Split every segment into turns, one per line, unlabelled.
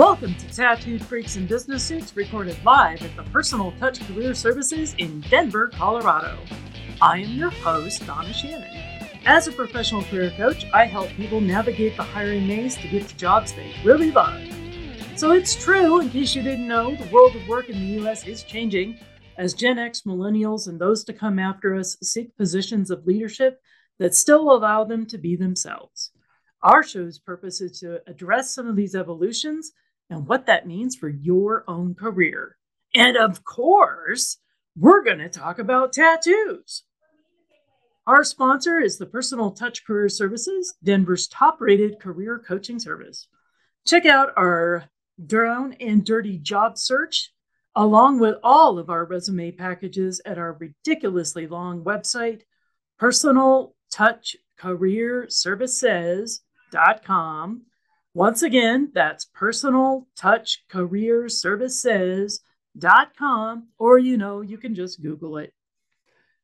Welcome to Tattooed Freaks in Business Suits, recorded live at the Personal Touch Career Services in Denver, Colorado. I am your host, Donna Shannon. As a professional career coach, I help people navigate the hiring maze to get to jobs they really love. So it's true, in case you didn't know, the world of work in the US is changing as Gen X, millennials, and those to come after us seek positions of leadership that still allow them to be themselves. Our show's purpose is to address some of these evolutions and what that means for your own career. And of course, we're going to talk about tattoos. Our sponsor is the Personal Touch Career Services, Denver's top rated career coaching service. Check out our drone and Dirty Job Search, along with all of our resume packages at our ridiculously long website, personaltouchcareerservices.com. Once again, that's personaltouchcareerservices.com, or you know, you can just Google it.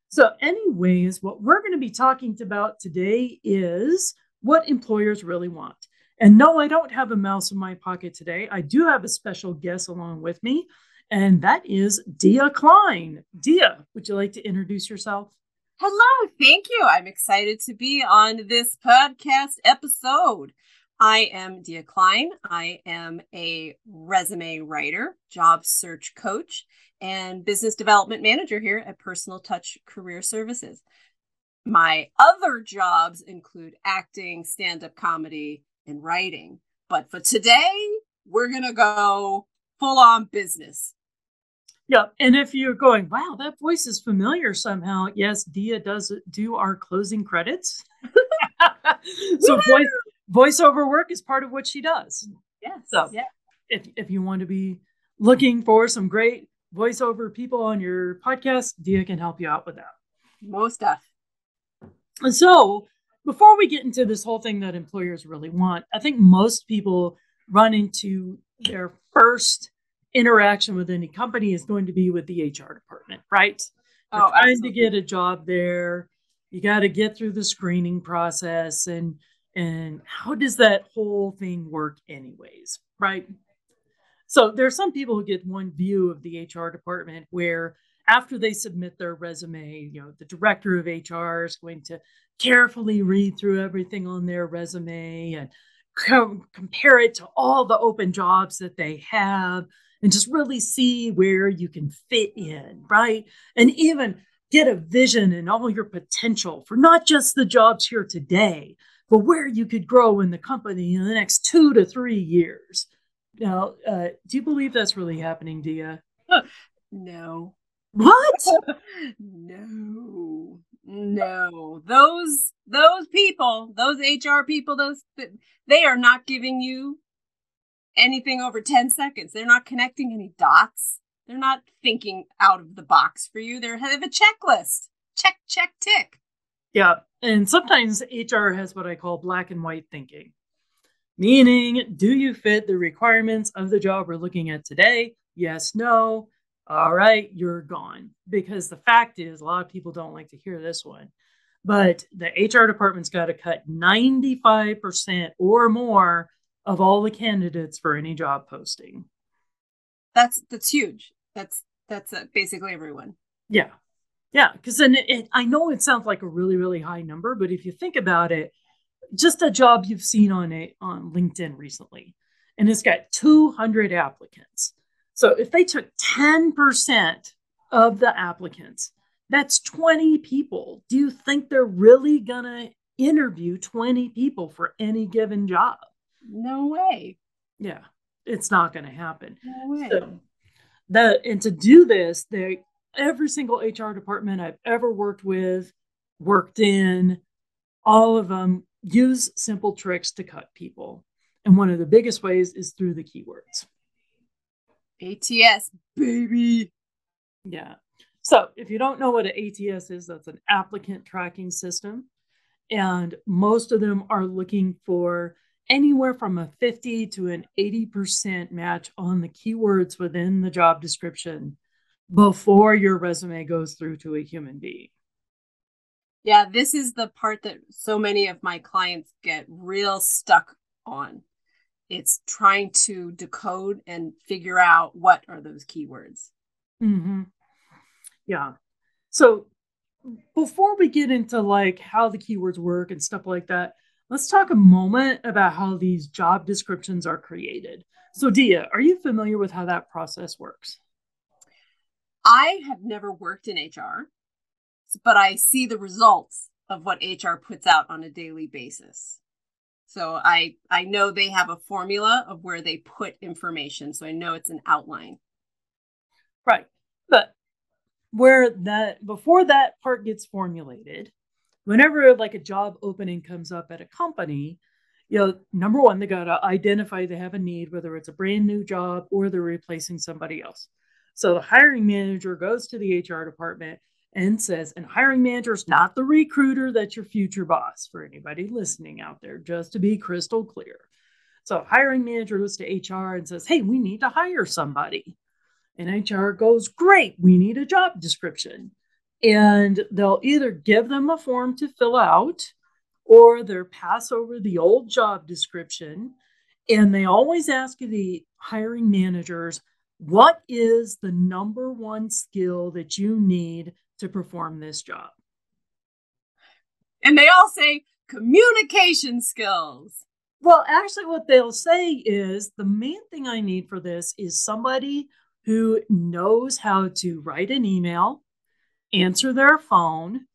So, anyways, what we're going to be talking about today is what employers really want. And no, I don't have a mouse in my pocket today. I do have a special guest along with me, and that is Dia Kline. Dia, would you like to introduce yourself?
Hello, thank you. I'm excited to be on this podcast episode. I am Dia Kline. I am a resume writer, job search coach, and business development manager here at Personal Touch Career Services. My other jobs include acting, stand up comedy, and writing. But for today, we're going to go full on business.
Yeah. And if you're going, wow, that voice is familiar somehow, yes, Dia does do our closing credits. so voice, voiceover work is part of what she does.
Yeah.
So
yeah.
if, if you want to be looking for some great voiceover people on your podcast, Dia can help you out with that.
Most stuff.
And so before we get into this whole thing that employers really want, I think most people run into their first interaction with any company is going to be with the HR department, right?
Oh,
trying
absolutely.
to get a job there. You got to get through the screening process and and how does that whole thing work anyways, right? So there are some people who get one view of the HR department where after they submit their resume, you know, the director of HR is going to carefully read through everything on their resume and co- compare it to all the open jobs that they have and just really see where you can fit in, right? And even get a vision and all your potential for not just the jobs here today, but where you could grow in the company in the next two to three years. Now, uh, do you believe that's really happening, Dia?
No.
What?
no. No. Those those people, those HR people, those they are not giving you anything over 10 seconds. They're not connecting any dots. They're not thinking out of the box for you. They're, they have a checklist. Check, check, tick.
Yeah. And sometimes HR has what I call black and white thinking, meaning, do you fit the requirements of the job we're looking at today? Yes, no. All right, you're gone. Because the fact is, a lot of people don't like to hear this one, but the HR department's got to cut 95% or more of all the candidates for any job posting.
That's that's huge. That's that's uh, basically everyone.
Yeah. Yeah. Because then it, it, I know it sounds like a really, really high number, but if you think about it, just a job you've seen on a on LinkedIn recently, and it's got 200 applicants. So if they took 10% of the applicants, that's 20 people. Do you think they're really gonna interview 20 people for any given job?
No way.
Yeah, it's not gonna happen.
No way.
So that and to do this, they every single HR department I've ever worked with, worked in, all of them use simple tricks to cut people. And one of the biggest ways is through the keywords.
ATS, baby.
Yeah. So if you don't know what an ATS is, that's an applicant tracking system. And most of them are looking for anywhere from a 50 to an 80% match on the keywords within the job description before your resume goes through to a human being.
Yeah, this is the part that so many of my clients get real stuck on it's trying to decode and figure out what are those keywords.
Mm-hmm. Yeah. So before we get into like how the keywords work and stuff like that, let's talk a moment about how these job descriptions are created. So, Dia, are you familiar with how that process works?
I have never worked in HR, but I see the results of what HR puts out on a daily basis. So I I know they have a formula of where they put information. So I know it's an outline.
Right. But where that before that part gets formulated, whenever like a job opening comes up at a company, you know, number one, they got to identify they have a need, whether it's a brand new job or they're replacing somebody else. So the hiring manager goes to the HR department and says, and hiring manager is not the recruiter that's your future boss for anybody listening out there, just to be crystal clear. So hiring manager goes to HR and says, hey, we need to hire somebody. And HR goes, great, we need a job description. And they'll either give them a form to fill out or they'll pass over the old job description. And they always ask the hiring managers, what is the number one skill that you need to perform this job?
And they all say communication skills.
Well, actually, what they'll say is the main thing I need for this is somebody who knows how to write an email, answer their phone,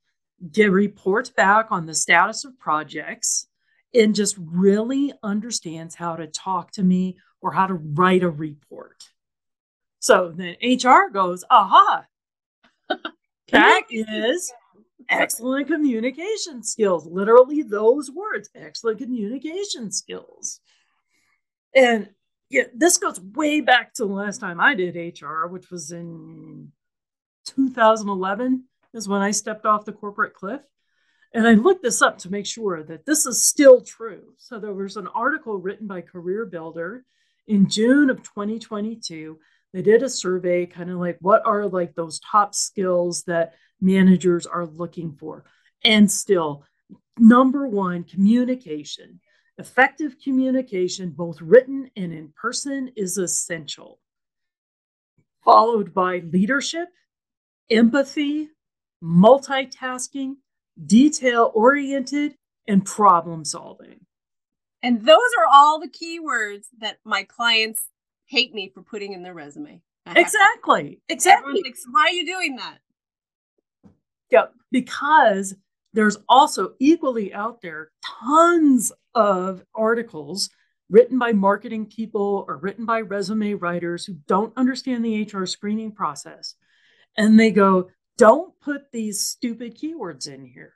get reports back on the status of projects, and just really understands how to talk to me or how to write a report. So then HR goes, aha, that is excellent communication skills. Literally, those words, excellent communication skills. And yeah, this goes way back to the last time I did HR, which was in 2011, is when I stepped off the corporate cliff. And I looked this up to make sure that this is still true. So there was an article written by Career Builder in June of 2022. They did a survey, kind of like what are like those top skills that managers are looking for. And still, number one, communication. Effective communication, both written and in person, is essential, followed by leadership, empathy, multitasking, detail oriented, and problem solving.
And those are all the keywords that my clients hate me for putting in their resume.
Exactly. Exactly.
Like, Why are you doing that?
Yeah, because there's also equally out there tons of articles written by marketing people or written by resume writers who don't understand the HR screening process. And they go, don't put these stupid keywords in here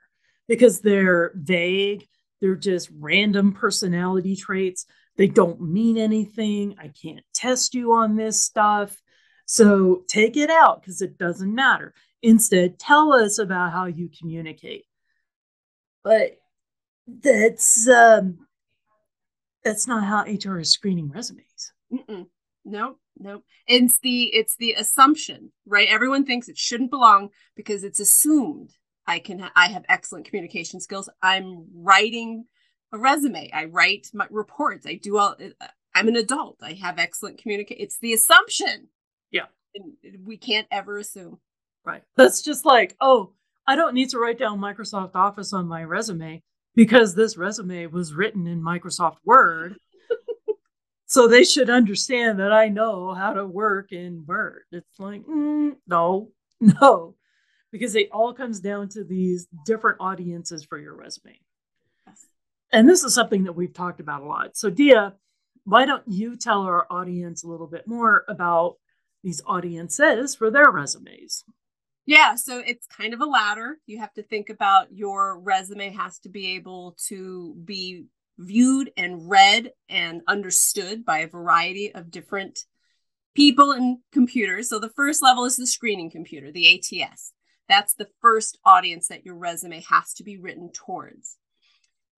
because they're vague. They're just random personality traits. They don't mean anything. I can't test you on this stuff. So take it out because it doesn't matter. Instead, tell us about how you communicate. But that's um, that's not how HR is screening resumes.
Mm-mm. No, no. It's the it's the assumption, right? Everyone thinks it shouldn't belong because it's assumed I can ha- I have excellent communication skills. I'm writing a resume. I write my reports. I do all. I'm an adult. I have excellent communication. It's the assumption.
Yeah,
and we can't ever assume.
Right. That's just like, oh, I don't need to write down Microsoft Office on my resume because this resume was written in Microsoft Word. so they should understand that I know how to work in Word. It's like, mm, no, no, because it all comes down to these different audiences for your resume. Yes. And this is something that we've talked about a lot. So, Dia, why don't you tell our audience a little bit more about these audiences for their resumes?
Yeah, so it's kind of a ladder. You have to think about your resume has to be able to be viewed and read and understood by a variety of different people and computers. So the first level is the screening computer, the ATS. That's the first audience that your resume has to be written towards.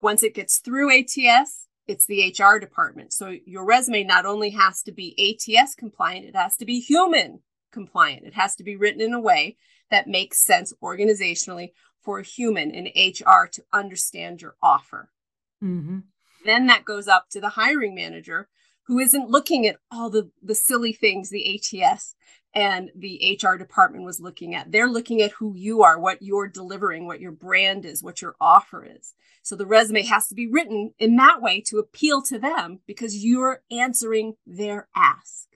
Once it gets through ATS, it's the HR department. So your resume not only has to be ATS compliant, it has to be human compliant. It has to be written in a way that makes sense organizationally for a human in HR to understand your offer.
Mm-hmm.
Then that goes up to the hiring manager who isn't looking at all the the silly things the ATS and the HR department was looking at. They're looking at who you are, what you're delivering, what your brand is, what your offer is. So the resume has to be written in that way to appeal to them because you're answering their ask.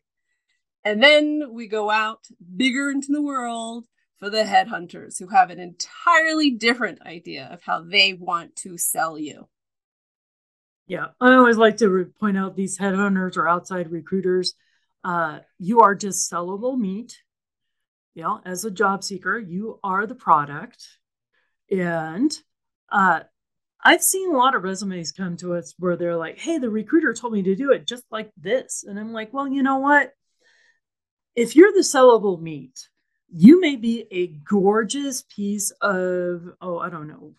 And then we go out bigger into the world for the headhunters who have an entirely different idea of how they want to sell you.
Yeah, I always like to re- point out these headhunters or outside recruiters. Uh, you are just sellable meat. Know, as a job seeker, you are the product. And uh, I've seen a lot of resumes come to us where they're like, hey, the recruiter told me to do it just like this. And I'm like, well, you know what? If you're the sellable meat, you may be a gorgeous piece of, oh, I don't know,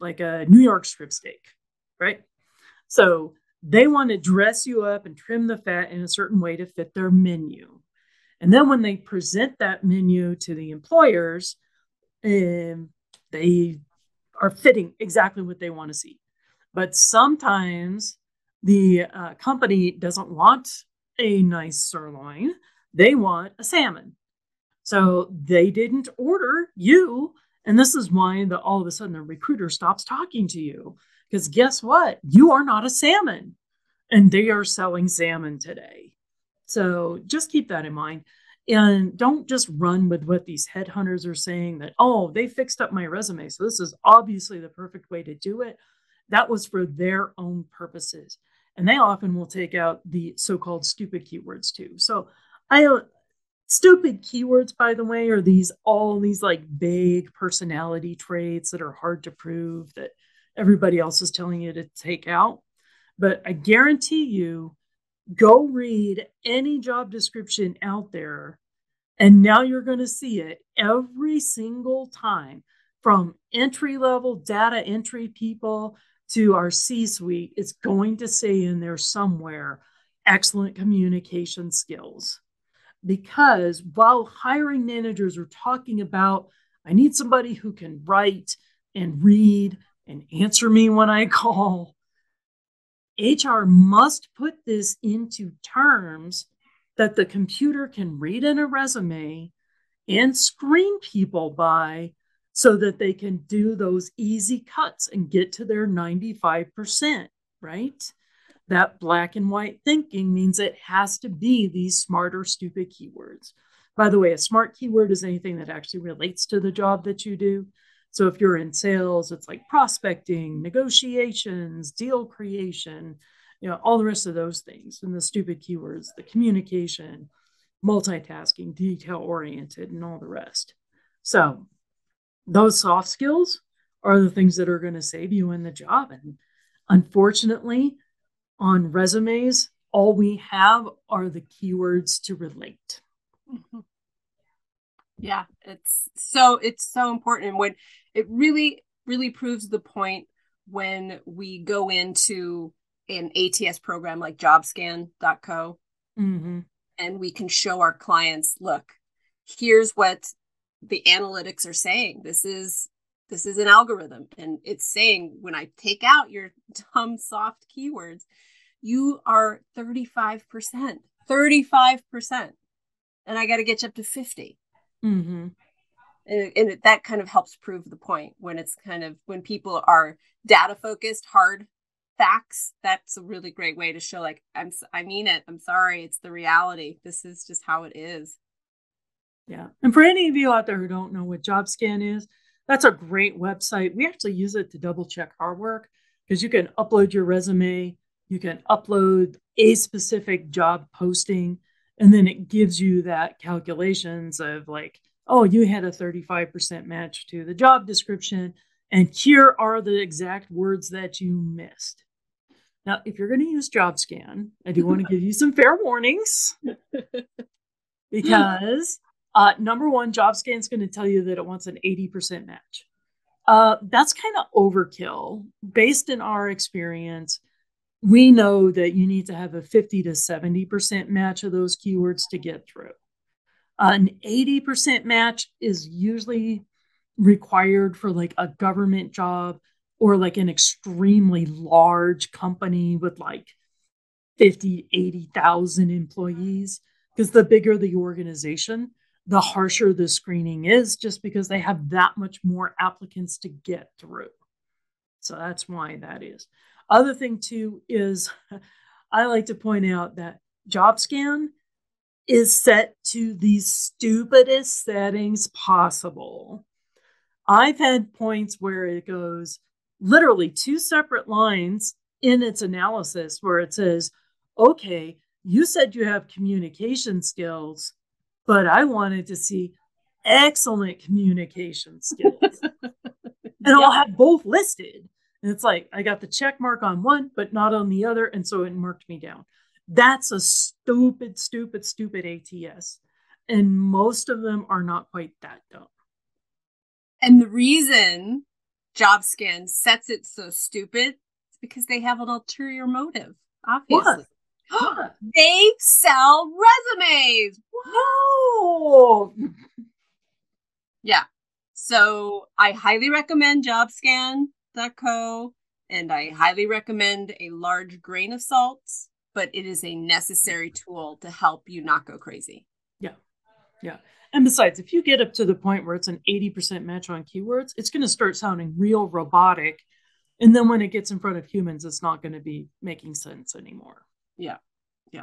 like a New York strip steak, right? So they want to dress you up and trim the fat in a certain way to fit their menu. And then when they present that menu to the employers, um, they are fitting exactly what they want to see. But sometimes the uh, company doesn't want a nice sirloin, they want a salmon. So they didn't order you. And this is why the, all of a sudden the recruiter stops talking to you. Because guess what? You are not a salmon. And they are selling salmon today. So just keep that in mind. And don't just run with what these headhunters are saying that, oh, they fixed up my resume. So this is obviously the perfect way to do it. That was for their own purposes. And they often will take out the so called stupid keywords too. So I, uh, stupid keywords, by the way, are these all these like vague personality traits that are hard to prove that everybody else is telling you to take out. But I guarantee you, go read any job description out there and now you're going to see it every single time from entry level data entry people to our C suite. It's going to say in there somewhere excellent communication skills. Because while hiring managers are talking about, I need somebody who can write and read and answer me when I call, HR must put this into terms that the computer can read in a resume and screen people by so that they can do those easy cuts and get to their 95%, right? That black and white thinking means it has to be these smarter, stupid keywords. By the way, a smart keyword is anything that actually relates to the job that you do. So if you're in sales, it's like prospecting, negotiations, deal creation, you know, all the rest of those things. And the stupid keywords, the communication, multitasking, detail oriented, and all the rest. So those soft skills are the things that are going to save you in the job. And unfortunately, on resumes, all we have are the keywords to relate. Mm-hmm.
Yeah, it's so it's so important when it really really proves the point when we go into an ATS program like jobscan.co mm-hmm. and we can show our clients look here's what the analytics are saying this is this is an algorithm and it's saying when i take out your dumb soft keywords you are 35% 35% and i got to get you up to 50 mm-hmm. and, and it, that kind of helps prove the point when it's kind of when people are data focused hard facts that's a really great way to show like i'm i mean it i'm sorry it's the reality this is just how it is.
Yeah. And for any of you out there who don't know what jobscan is that's a great website. We actually use it to double check our work because you can upload your resume you can upload a specific job posting and then it gives you that calculations of like oh you had a 35% match to the job description and here are the exact words that you missed now, if you're going to use JobScan, I do want to give you some fair warnings because uh, number one, JobScan is going to tell you that it wants an 80% match. Uh, that's kind of overkill. Based in our experience, we know that you need to have a 50 to 70% match of those keywords to get through. An 80% match is usually required for like a government job or like an extremely large company with like 50, 80,000 employees because the bigger the organization, the harsher the screening is just because they have that much more applicants to get through. So that's why that is. Other thing too is I like to point out that JobScan is set to the stupidest settings possible. I've had points where it goes literally two separate lines in its analysis where it says, okay, you said you have communication skills, but I wanted to see excellent communication skills. and I'll have both listed. And it's like I got the check mark on one, but not on the other. And so it marked me down. That's a stupid, stupid, stupid ATS. And most of them are not quite that dumb.
And the reason JobScan sets it so stupid is because they have an ulterior motive, obviously. What? they sell resumes.
No.
yeah. So I highly recommend JobScan.co and I highly recommend a large grain of salt, but it is a necessary tool to help you not go crazy.
Yeah. Yeah. And besides, if you get up to the point where it's an 80% match on keywords, it's going to start sounding real robotic. And then when it gets in front of humans, it's not going to be making sense anymore.
Yeah. Yeah.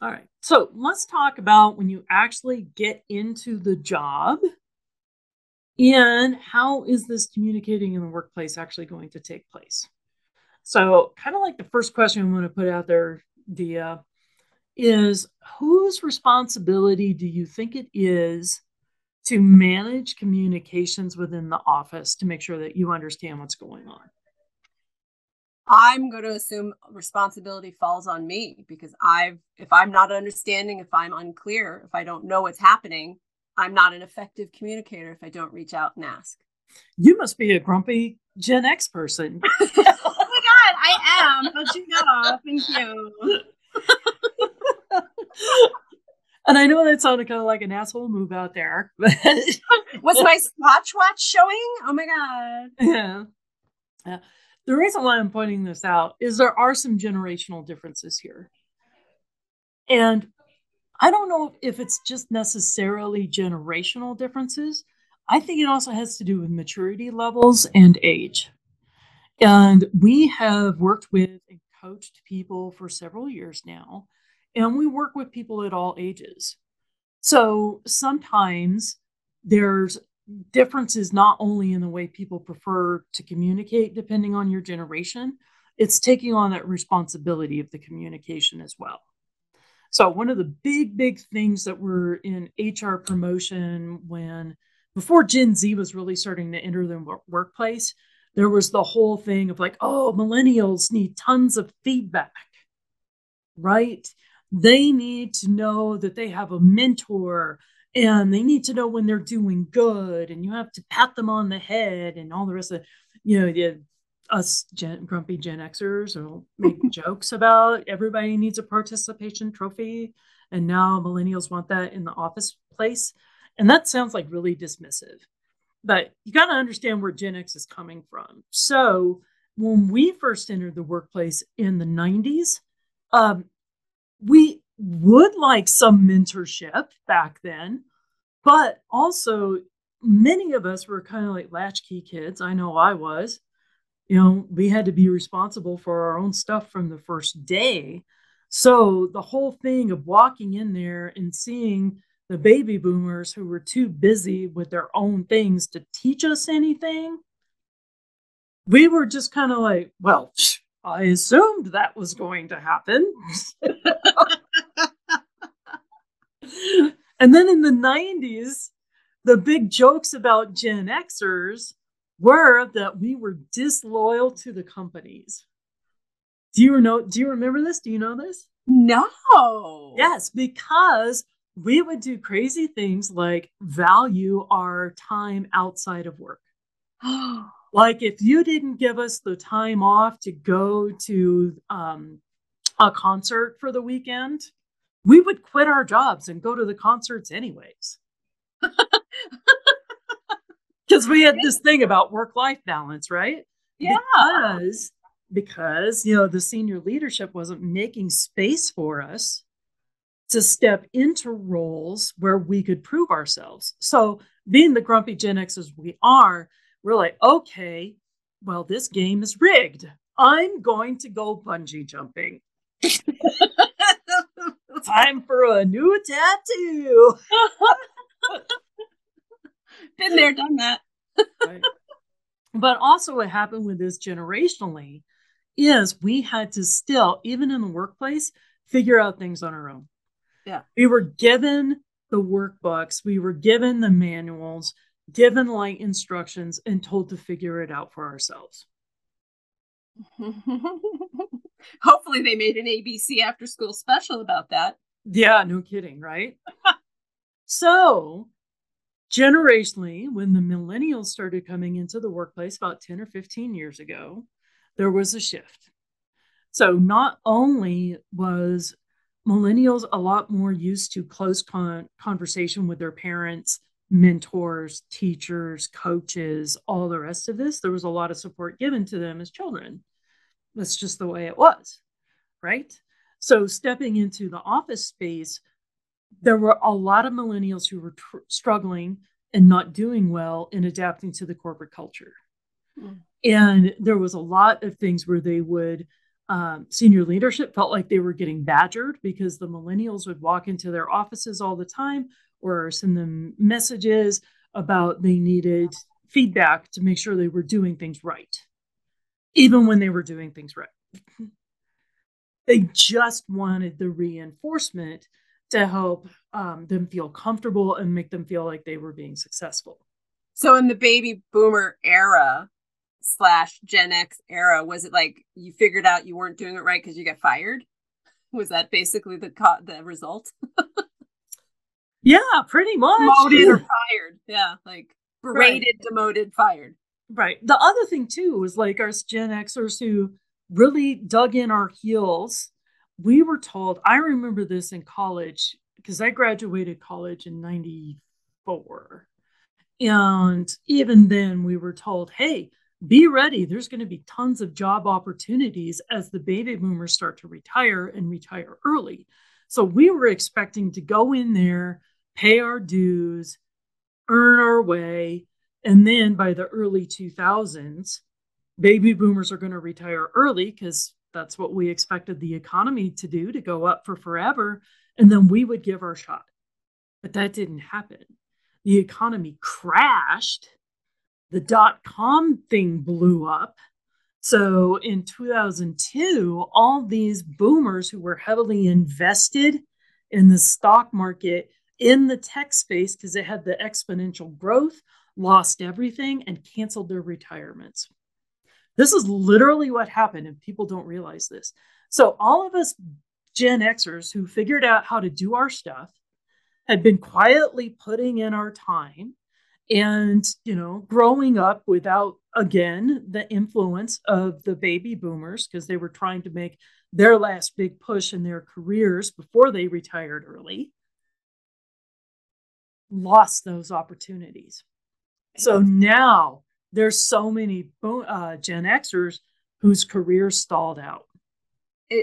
All right. So let's talk about when you actually get into the job and how is this communicating in the workplace actually going to take place? So, kind of like the first question I'm going to put out there, Dia, is whose responsibility do you think it is to manage communications within the office to make sure that you understand what's going on?
I'm going to assume responsibility falls on me because I've if I'm not understanding, if I'm unclear, if I don't know what's happening, I'm not an effective communicator if I don't reach out and ask.
You must be a grumpy Gen X person.
oh my god, I am. But you know, thank you.
and I know that sounded kind of like an asshole move out there. But
was my watch watch showing? Oh my god.
Yeah. Yeah. The reason why I'm pointing this out is there are some generational differences here. And I don't know if it's just necessarily generational differences. I think it also has to do with maturity levels and age. And we have worked with and coached people for several years now and we work with people at all ages. So sometimes there's differences not only in the way people prefer to communicate, depending on your generation, it's taking on that responsibility of the communication as well. So, one of the big, big things that were in HR promotion when before Gen Z was really starting to enter the workplace, there was the whole thing of like, oh, millennials need tons of feedback, right? they need to know that they have a mentor and they need to know when they're doing good and you have to pat them on the head and all the rest of you know the us gen, grumpy gen xers will make jokes about everybody needs a participation trophy and now millennials want that in the office place and that sounds like really dismissive but you got to understand where gen x is coming from so when we first entered the workplace in the 90s um, we would like some mentorship back then, but also many of us were kind of like latchkey kids. I know I was. You know, we had to be responsible for our own stuff from the first day. So the whole thing of walking in there and seeing the baby boomers who were too busy with their own things to teach us anything, we were just kind of like, well, I assumed that was going to happen. and then in the 90s, the big jokes about Gen Xers were that we were disloyal to the companies. Do you know do you remember this? Do you know this?
No.
Yes, because we would do crazy things like value our time outside of work. like if you didn't give us the time off to go to um, a concert for the weekend, we would quit our jobs and go to the concerts anyways. Because we had this thing about work life balance, right?
Yeah.
Because because, you know, the senior leadership wasn't making space for us to step into roles where we could prove ourselves. So, being the grumpy Gen Xers we are, we're like, okay, well, this game is rigged. I'm going to go bungee jumping. Time for a new tattoo.
Been there, done that.
right. But also, what happened with this generationally is we had to still, even in the workplace, figure out things on our own.
Yeah.
We were given the workbooks, we were given the manuals, given like instructions, and told to figure it out for ourselves.
Hopefully, they made an ABC after school special about that.
Yeah, no kidding, right? so, generationally, when the millennials started coming into the workplace about 10 or 15 years ago, there was a shift. So, not only was millennials a lot more used to close con- conversation with their parents, mentors, teachers, coaches, all the rest of this, there was a lot of support given to them as children. That's just the way it was, right? So, stepping into the office space, there were a lot of millennials who were tr- struggling and not doing well in adapting to the corporate culture. Mm. And there was a lot of things where they would, um, senior leadership felt like they were getting badgered because the millennials would walk into their offices all the time or send them messages about they needed feedback to make sure they were doing things right, even when they were doing things right. they just wanted the reinforcement to help um, them feel comfortable and make them feel like they were being successful.
So, in the baby boomer era slash Gen X era, was it like you figured out you weren't doing it right because you got fired? Was that basically the co- the result?
yeah, pretty much.
Demoted or fired? Yeah, like berated, right. demoted, fired.
Right. The other thing too was like our Gen Xers who really dug in our heels. We were told, I remember this in college because I graduated college in 94. And even then, we were told, hey, be ready. There's going to be tons of job opportunities as the baby boomers start to retire and retire early. So we were expecting to go in there, pay our dues, earn our way. And then by the early 2000s, baby boomers are going to retire early because that's what we expected the economy to do to go up for forever. And then we would give our shot. But that didn't happen. The economy crashed. The dot com thing blew up. So in 2002, all these boomers who were heavily invested in the stock market in the tech space because it had the exponential growth lost everything and canceled their retirements. This is literally what happened, and people don't realize this. So, all of us Gen Xers who figured out how to do our stuff had been quietly putting in our time and, you know, growing up without, again, the influence of the baby boomers because they were trying to make their last big push in their careers before they retired early, lost those opportunities. So now there's so many uh, Gen Xers whose careers stalled out.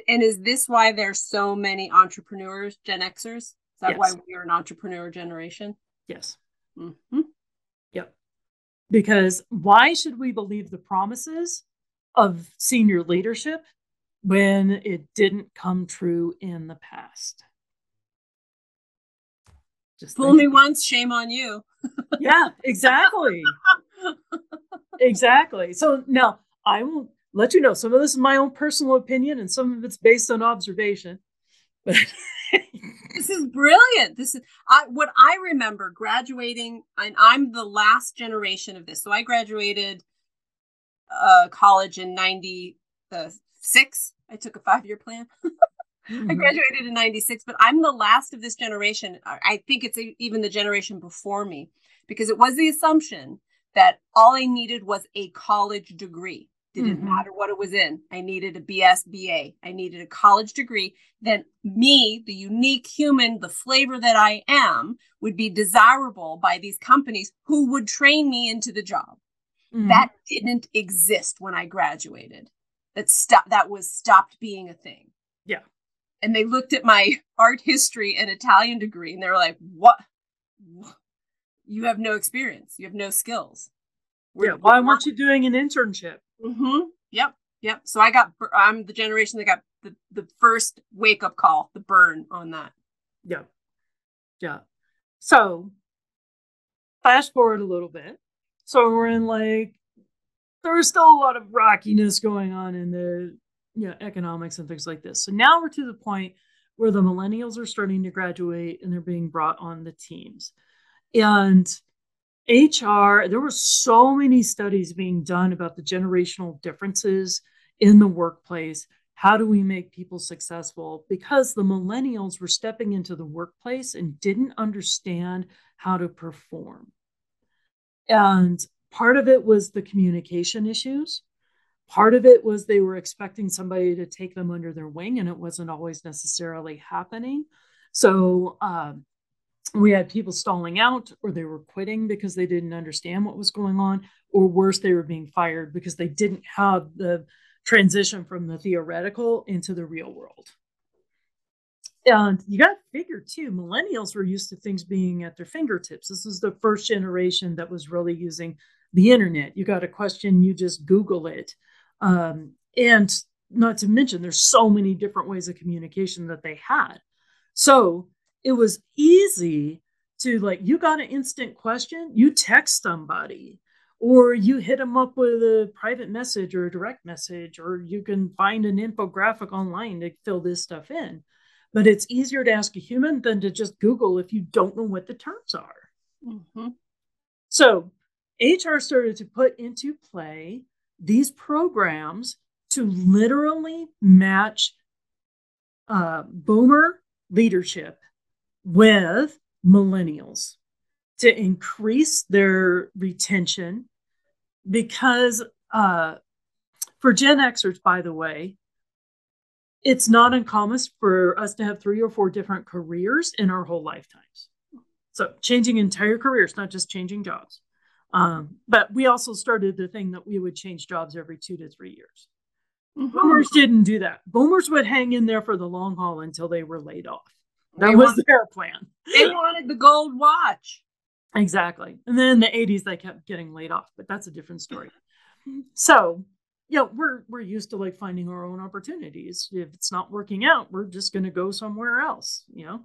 And is this why there's so many entrepreneurs, Gen Xers? Is that yes. why we're an entrepreneur generation?
Yes. Mm-hmm. Yep. Because why should we believe the promises of senior leadership when it didn't come true in the past?
Just fool me once, shame on you.
yeah, exactly. exactly. So now I will let you know some of this is my own personal opinion and some of it's based on observation. But
this is brilliant. This is I, what I remember graduating, and I'm the last generation of this. So I graduated uh, college in '96. I took a five year plan. mm-hmm. I graduated in 96, but I'm the last of this generation. I think it's even the generation before me because it was the assumption that all I needed was a college degree. Didn't mm-hmm. matter what it was in. I needed a BS, BA. I needed a college degree. Then me, the unique human, the flavor that I am, would be desirable by these companies who would train me into the job. Mm-hmm. That didn't exist when I graduated. that stop that was stopped being a thing.
Yeah.
And they looked at my art history and Italian degree and they were like, "What? You have no experience. You have no skills."
Yeah, why weren't you doing an internship?
Mm-hmm. Yep. Yep. So I got I'm the generation that got the the first wake up call, the burn on that.
Yeah. Yeah. So fast forward a little bit. So we're in like there was still a lot of rockiness going on in the you know economics and things like this. So now we're to the point where the millennials are starting to graduate and they're being brought on the teams. And HR, there were so many studies being done about the generational differences in the workplace. How do we make people successful? Because the millennials were stepping into the workplace and didn't understand how to perform. And part of it was the communication issues. Part of it was they were expecting somebody to take them under their wing, and it wasn't always necessarily happening. So um, we had people stalling out, or they were quitting because they didn't understand what was going on, or worse, they were being fired because they didn't have the transition from the theoretical into the real world. And you got to figure too, millennials were used to things being at their fingertips. This is the first generation that was really using the internet. You got a question, you just Google it. Um, and not to mention, there's so many different ways of communication that they had. So it was easy to like, you got an instant question, you text somebody, or you hit them up with a private message or a direct message, or you can find an infographic online to fill this stuff in. But it's easier to ask a human than to just Google if you don't know what the terms are. Mm-hmm. So HR started to put into play these programs to literally match uh, boomer leadership with millennials to increase their retention because uh, for Gen Xers, by the way, it's not uncommon for us to have three or four different careers in our whole lifetimes. So changing entire careers, not just changing jobs. Um, but we also started the thing that we would change jobs every two to three years. Mm-hmm. Boomers didn't do that. Boomers would hang in there for the long haul until they were laid off. That they was wanted, their plan.
They wanted the gold watch.
Exactly. And then in the 80s, they kept getting laid off, but that's a different story. So, yeah, we're we're used to like finding our own opportunities. If it's not working out, we're just gonna go somewhere else, you know?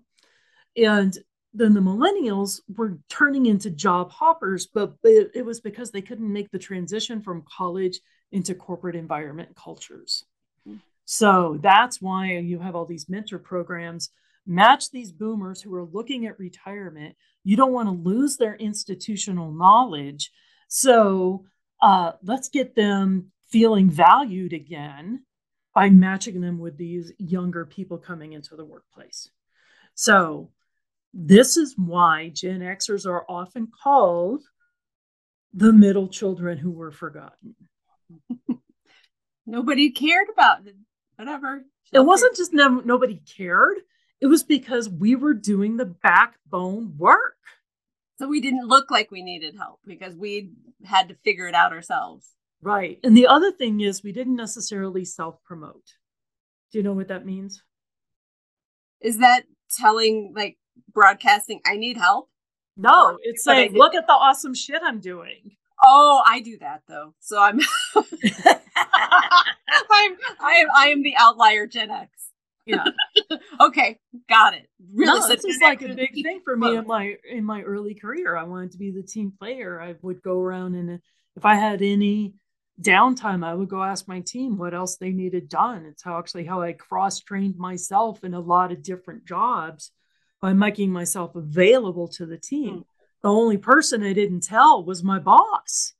And then the millennials were turning into job hoppers, but it, it, was because they couldn't make the transition from college into corporate environment cultures. Mm. So that's why you have all these mentor programs. Match these boomers who are looking at retirement. You don't want to lose their institutional knowledge. So uh, let's get them feeling valued again by matching them with these younger people coming into the workplace. So this is why Gen Xers are often called the middle children who were forgotten.
nobody cared about it. Whatever.
It wasn't just no, nobody cared. It was because we were doing the backbone work.
So we didn't look like we needed help because we had to figure it out ourselves.
Right. And the other thing is we didn't necessarily self promote. Do you know what that means?
Is that telling like broadcasting, I need help?
No, it's saying, look at the awesome shit I'm doing.
Oh, I do that though. So I'm I'm I am I am the outlier Gen X. Yeah. okay, got it.
Really, no, this is like a big thing for me in my in my early career. I wanted to be the team player. I would go around and if I had any downtime, I would go ask my team what else they needed done. It's how actually how I cross trained myself in a lot of different jobs by making myself available to the team. Mm. The only person I didn't tell was my boss.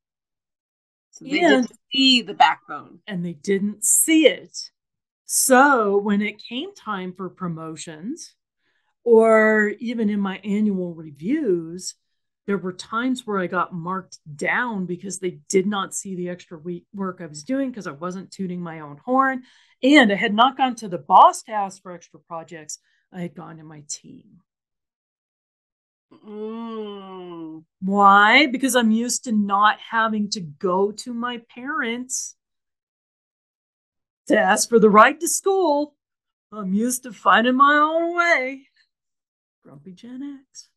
So they and, didn't see the backbone.
And they didn't see it. So when it came time for promotions, or even in my annual reviews, there were times where I got marked down because they did not see the extra week work I was doing because I wasn't tuning my own horn. And I had not gone to the boss to ask for extra projects. I had gone to my team. Mm. Why? Because I'm used to not having to go to my parents to ask for the right to school. I'm used to finding my own way. Grumpy Gen X.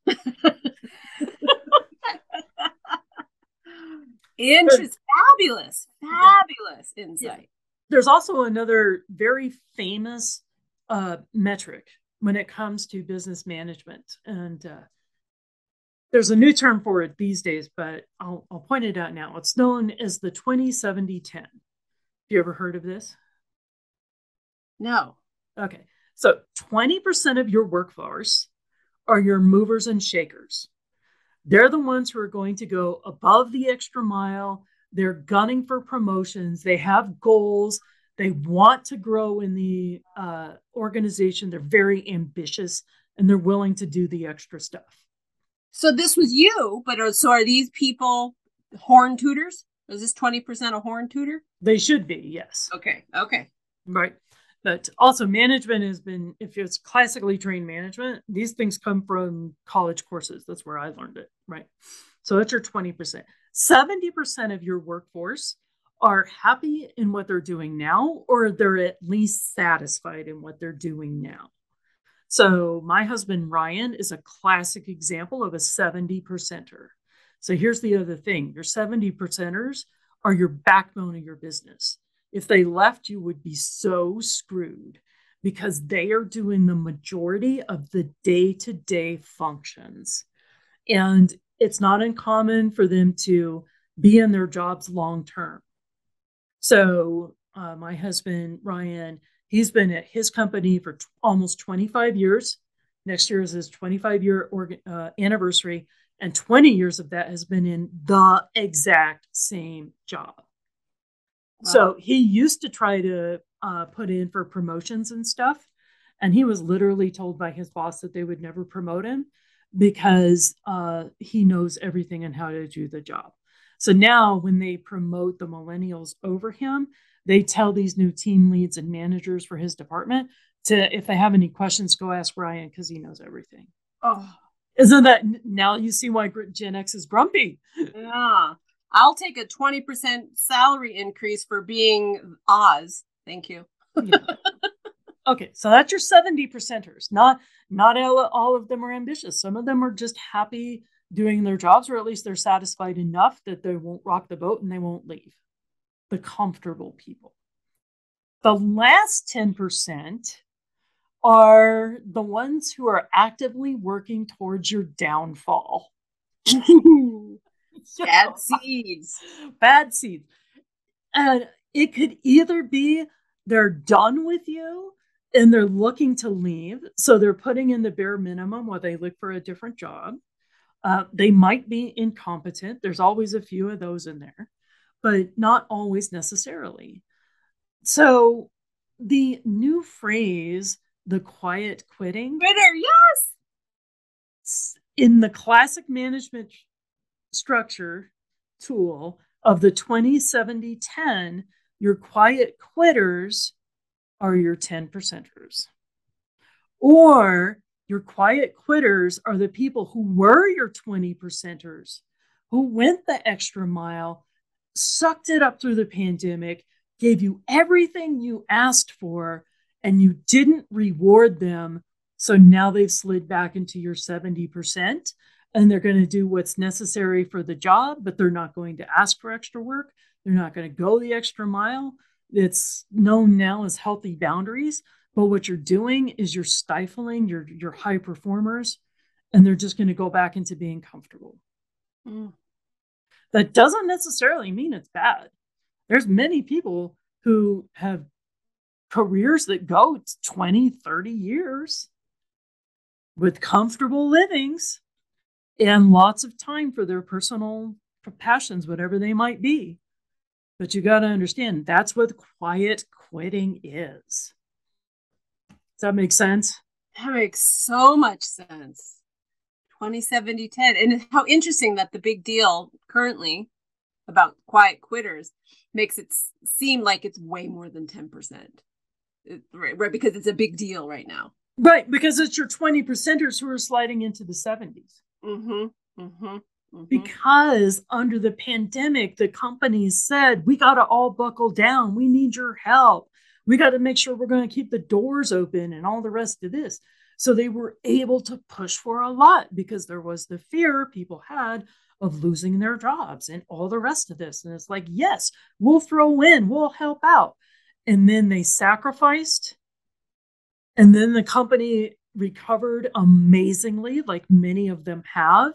Interest, fabulous, fabulous insight.
There's also another very famous uh, metric when it comes to business management, and uh, there's a new term for it these days, but I'll, I'll point it out now. It's known as the 20 10. Have you ever heard of this?
No.
Okay. So 20% of your workforce are your movers and shakers. They're the ones who are going to go above the extra mile. They're gunning for promotions. They have goals. They want to grow in the uh, organization. They're very ambitious and they're willing to do the extra stuff.
So this was you, but are, so are these people horn tooters? Is this 20% a horn tooter?
They should be, yes.
Okay. Okay.
Right. But also, management has been, if it's classically trained management, these things come from college courses. That's where I learned it. Right. So that's your 20%. 70% of your workforce are happy in what they're doing now, or they're at least satisfied in what they're doing now. So my husband Ryan is a classic example of a 70 percenter. So here's the other thing your 70 percenters are your backbone of your business. If they left, you would be so screwed because they are doing the majority of the day to day functions. And it's not uncommon for them to be in their jobs long term. So, uh, my husband, Ryan, He's been at his company for t- almost 25 years. Next year is his 25 year org- uh, anniversary, and 20 years of that has been in the exact same job. Wow. So he used to try to uh, put in for promotions and stuff. And he was literally told by his boss that they would never promote him because uh, he knows everything and how to do the job. So now, when they promote the millennials over him, they tell these new team leads and managers for his department to, if they have any questions, go ask Ryan because he knows everything.
Oh,
isn't that now you see why Gen X is grumpy?
Yeah. I'll take a 20% salary increase for being Oz. Thank you. yeah.
Okay, so that's your 70 percenters. Not not all, all of them are ambitious. Some of them are just happy doing their jobs, or at least they're satisfied enough that they won't rock the boat and they won't leave the comfortable people. The last 10% are the ones who are actively working towards your downfall.
Bad seeds.
Bad seeds. And it could either be they're done with you and they're looking to leave. So they're putting in the bare minimum while they look for a different job. Uh, they might be incompetent. There's always a few of those in there but not always necessarily. So the new phrase, the quiet quitting.
Quitter,
yes. In the classic management structure tool of the 2070 10, your quiet quitters are your 10 percenters. Or your quiet quitters are the people who were your 20 percenters, who went the extra mile, sucked it up through the pandemic, gave you everything you asked for, and you didn't reward them. So now they've slid back into your 70%, and they're going to do what's necessary for the job, but they're not going to ask for extra work. They're not going to go the extra mile. It's known now as healthy boundaries. But what you're doing is you're stifling your, your high performers, and they're just going to go back into being comfortable. Mm that doesn't necessarily mean it's bad. There's many people who have careers that go 20, 30 years with comfortable livings and lots of time for their personal passions, whatever they might be. But you got to understand that's what quiet quitting is. Does that make sense?
That makes so much sense. 2070 10 and how interesting that the big deal currently about quiet quitters makes it seem like it's way more than 10% right, right because it's a big deal right now
right because it's your 20 percenters who are sliding into the 70s
mm-hmm, mm-hmm, mm-hmm.
because under the pandemic the companies said we got to all buckle down we need your help We got to make sure we're going to keep the doors open and all the rest of this. So they were able to push for a lot because there was the fear people had of losing their jobs and all the rest of this. And it's like, yes, we'll throw in, we'll help out. And then they sacrificed. And then the company recovered amazingly, like many of them have.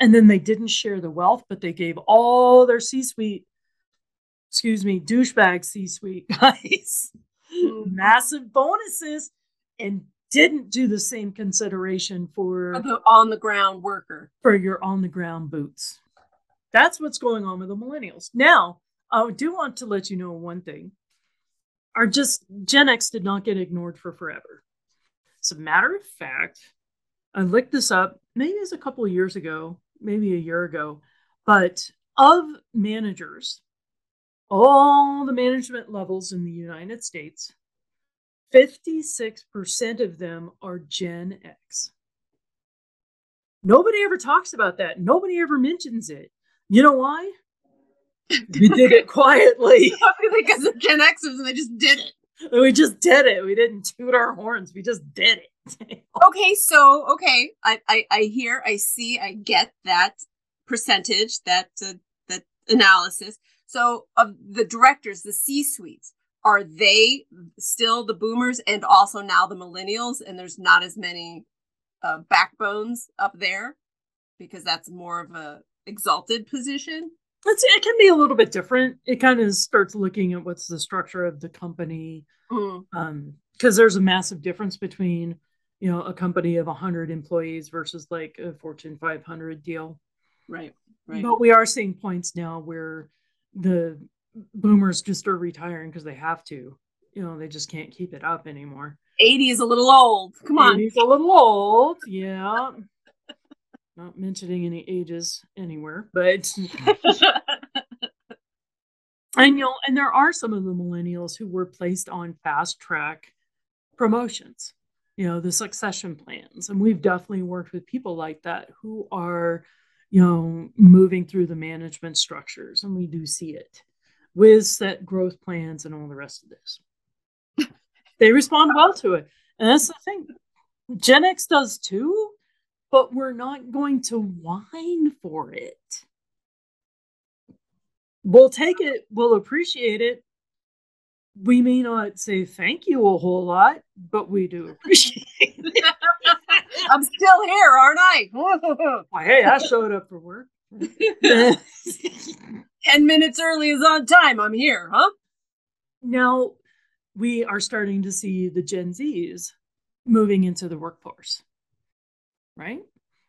And then they didn't share the wealth, but they gave all their C suite, excuse me, douchebag C suite guys mm-hmm. massive bonuses and didn't do the same consideration for
the on the ground worker
for your on the ground boots. That's what's going on with the millennials. Now, I do want to let you know one thing. Our just Gen X did not get ignored for forever. As a matter of fact, I looked this up, maybe it's a couple of years ago, maybe a year ago, but of managers, all the management levels in the United States, 56% of them are Gen X. Nobody ever talks about that. Nobody ever mentions it. You know why? We did it quietly.
because they're Gen Xers and they just did it.
We just did it. We didn't toot our horns. We just did
it. okay, so okay, I, I I hear, I see, I get that percentage, that uh, that analysis. So of the directors, the C suites, are they still the boomers and also now the millennials and there's not as many uh, backbones up there because that's more of a exalted position
it's, it can be a little bit different it kind of starts looking at what's the structure of the company mm. um because there's a massive difference between you know a company of 100 employees versus like a fortune 500 deal
right right
but we are seeing points now where the boomers just are retiring because they have to. You know, they just can't keep it up anymore.
80 is a little old. Come on.
80 is a little old. Yeah. Not mentioning any ages anywhere, but and you know, and there are some of the millennials who were placed on fast track promotions, you know, the succession plans. And we've definitely worked with people like that who are, you know, moving through the management structures, and we do see it with set growth plans and all the rest of this. they respond well to it. And that's the thing. Gen X does too, but we're not going to whine for it. We'll take it, we'll appreciate it. We may not say thank you a whole lot, but we do appreciate it.
I'm still here, aren't I?
well, hey, I showed up for work.
10 minutes early is on time. I'm here, huh?
Now we are starting to see the Gen Zs moving into the workforce, right?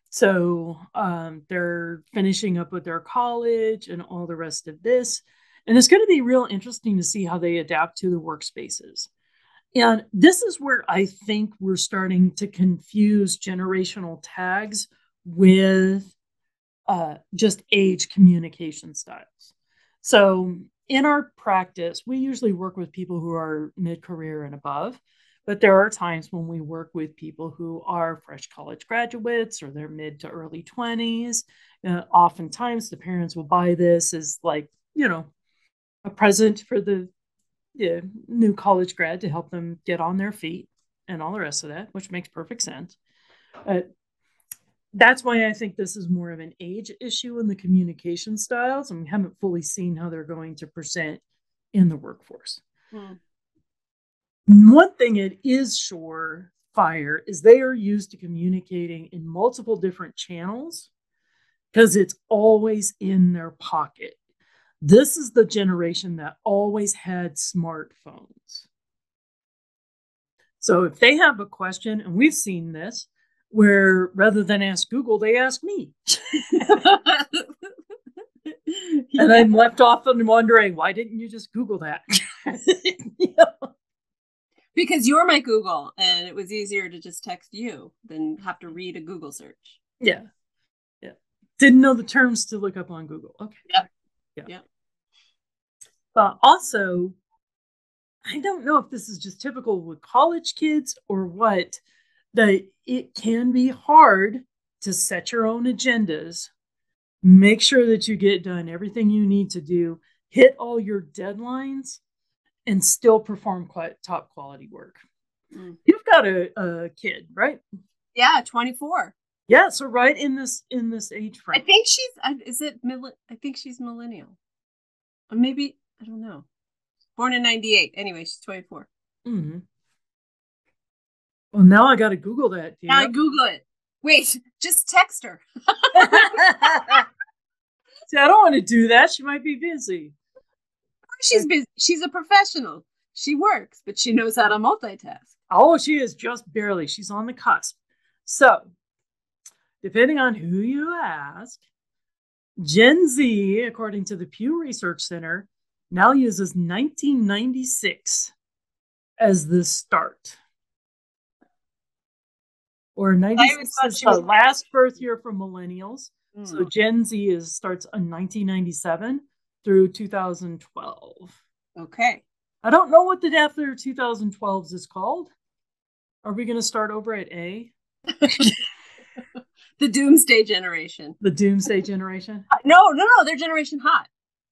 So um, they're finishing up with their college and all the rest of this. And it's going to be real interesting to see how they adapt to the workspaces. And this is where I think we're starting to confuse generational tags with uh, just age communication styles. So, in our practice, we usually work with people who are mid career and above, but there are times when we work with people who are fresh college graduates or they're mid to early 20s. Uh, oftentimes, the parents will buy this as like, you know, a present for the yeah, new college grad to help them get on their feet and all the rest of that, which makes perfect sense. Uh, that's why I think this is more of an age issue in the communication styles, and we haven't fully seen how they're going to present in the workforce. Hmm. One thing it is sure fire is they are used to communicating in multiple different channels because it's always in their pocket. This is the generation that always had smartphones. So if they have a question, and we've seen this, where rather than ask Google, they ask me. and I'm left off and wondering, why didn't you just Google that?
Because you're my Google, and it was easier to just text you than have to read a Google search.
Yeah. Yeah. Didn't know the terms to look up on Google. Okay.
Yep. Yeah. Yeah.
But also, I don't know if this is just typical with college kids or what, that it can be hard to set your own agendas, make sure that you get done everything you need to do, hit all your deadlines, and still perform quite top quality work.
Mm.
You've got a, a kid, right?
Yeah, 24.
Yeah, so right in this in this age frame.
I think she's, I- is it, I think she's millennial. Or maybe, I don't know. Born in 98. Anyway, she's 24.
Mhm. Well, now I got to Google that.
Now I Google it. Wait, just text her.
See, I don't want to do that. She might be busy.
She's busy. She's a professional. She works, but she knows how to multitask.
Oh, she is just barely. She's on the cusp. So, depending on who you ask, Gen Z, according to the Pew Research Center, now uses 1996 as the start. Or 96
thought
is the last birth year for millennials. So
Mm,
Gen Z is starts in 1997 through 2012.
okay.
I don't know what the after 2012s is called. Are we going to start over at A,
The doomsday generation.
the Doomsday Generation?
No, no, no. They're generation hot.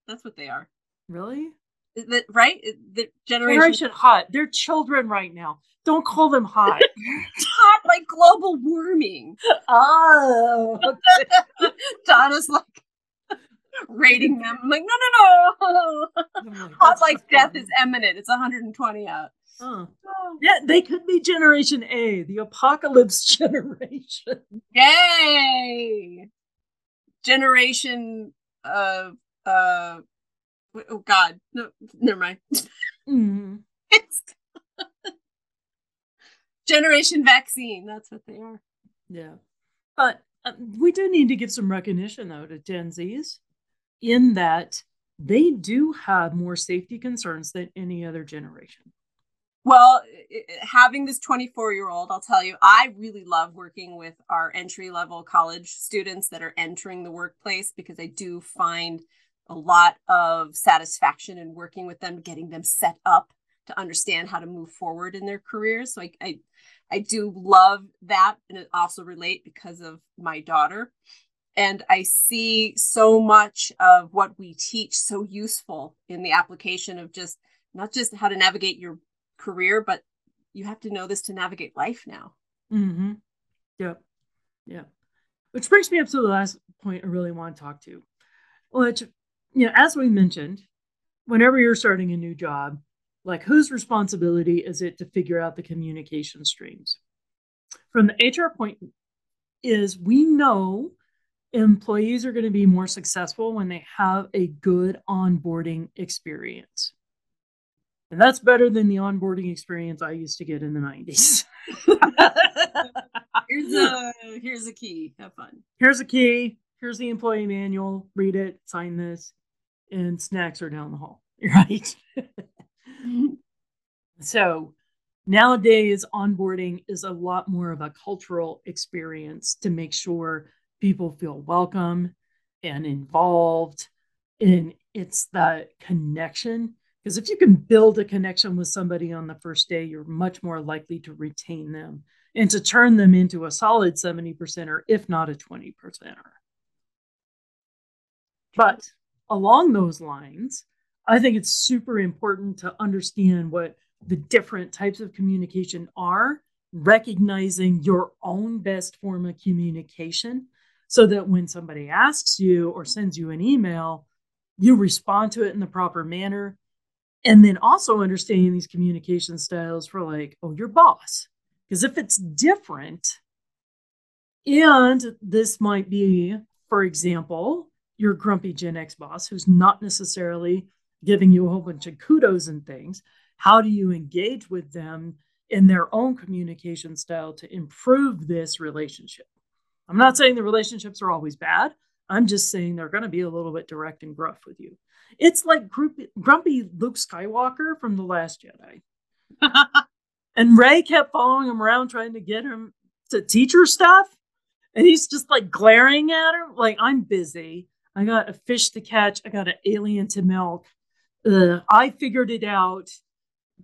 That's what they are.
Really?
That right? The generation,
Generation Hot. They're children right now. Don't call them hot.
hot like global warming.
oh,
Donna's like rating them. I'm like, no, no, no.
I'm like,
Hot like death is imminent. It's 120 out.
Huh. Yeah, they could be Generation A, the apocalypse generation.
Yay! Generation of uh oh god. No never mind.
Mhm.
It's Generation vaccine. That's what they are.
Yeah. But uh, we do need to give some recognition, though, to Gen Zs in that they do have more safety concerns than any other generation.
Well, having this 24 year old, I'll tell you, I really love working with our entry level college students that are entering the workplace because I do find a lot of satisfaction in working with them, getting them set up to understand how to move forward in their careers. So I, I, I do love that, and it also relate because of my daughter. And I see so much of what we teach so useful in the application of just not just how to navigate your career, but you have to know this to navigate life now.
Mm-hmm. Yep. Yep. Which brings me up to the last point I really want to talk to. Which, you know, as we mentioned, whenever you're starting a new job, like whose responsibility is it to figure out the communication streams? From the HR point, is we know employees are going to be more successful when they have a good onboarding experience. And that's better than the onboarding experience I used to get in the 90s.
Here's a here's a key. Have fun.
here's a key. Here's the employee manual. Read it, sign this, and snacks are down the hall. Right. so nowadays, onboarding is a lot more of a cultural experience to make sure people feel welcome and involved. And it's that connection. Because if you can build a connection with somebody on the first day, you're much more likely to retain them and to turn them into a solid 70%er, if not a 20%er. But along those lines, I think it's super important to understand what the different types of communication are, recognizing your own best form of communication so that when somebody asks you or sends you an email, you respond to it in the proper manner. And then also understanding these communication styles for like, oh, your boss. Because if it's different, and this might be, for example, your grumpy Gen X boss who's not necessarily giving you a whole bunch of kudos and things. How do you engage with them in their own communication style to improve this relationship? I'm not saying the relationships are always bad. I'm just saying they're going to be a little bit direct and gruff with you. It's like grumpy, grumpy Luke Skywalker from The Last Jedi. And Rey kept following him around trying to get him to teach her stuff. And he's just like glaring at her, like, I'm busy. I got a fish to catch. I got an alien to milk. Uh, I figured it out.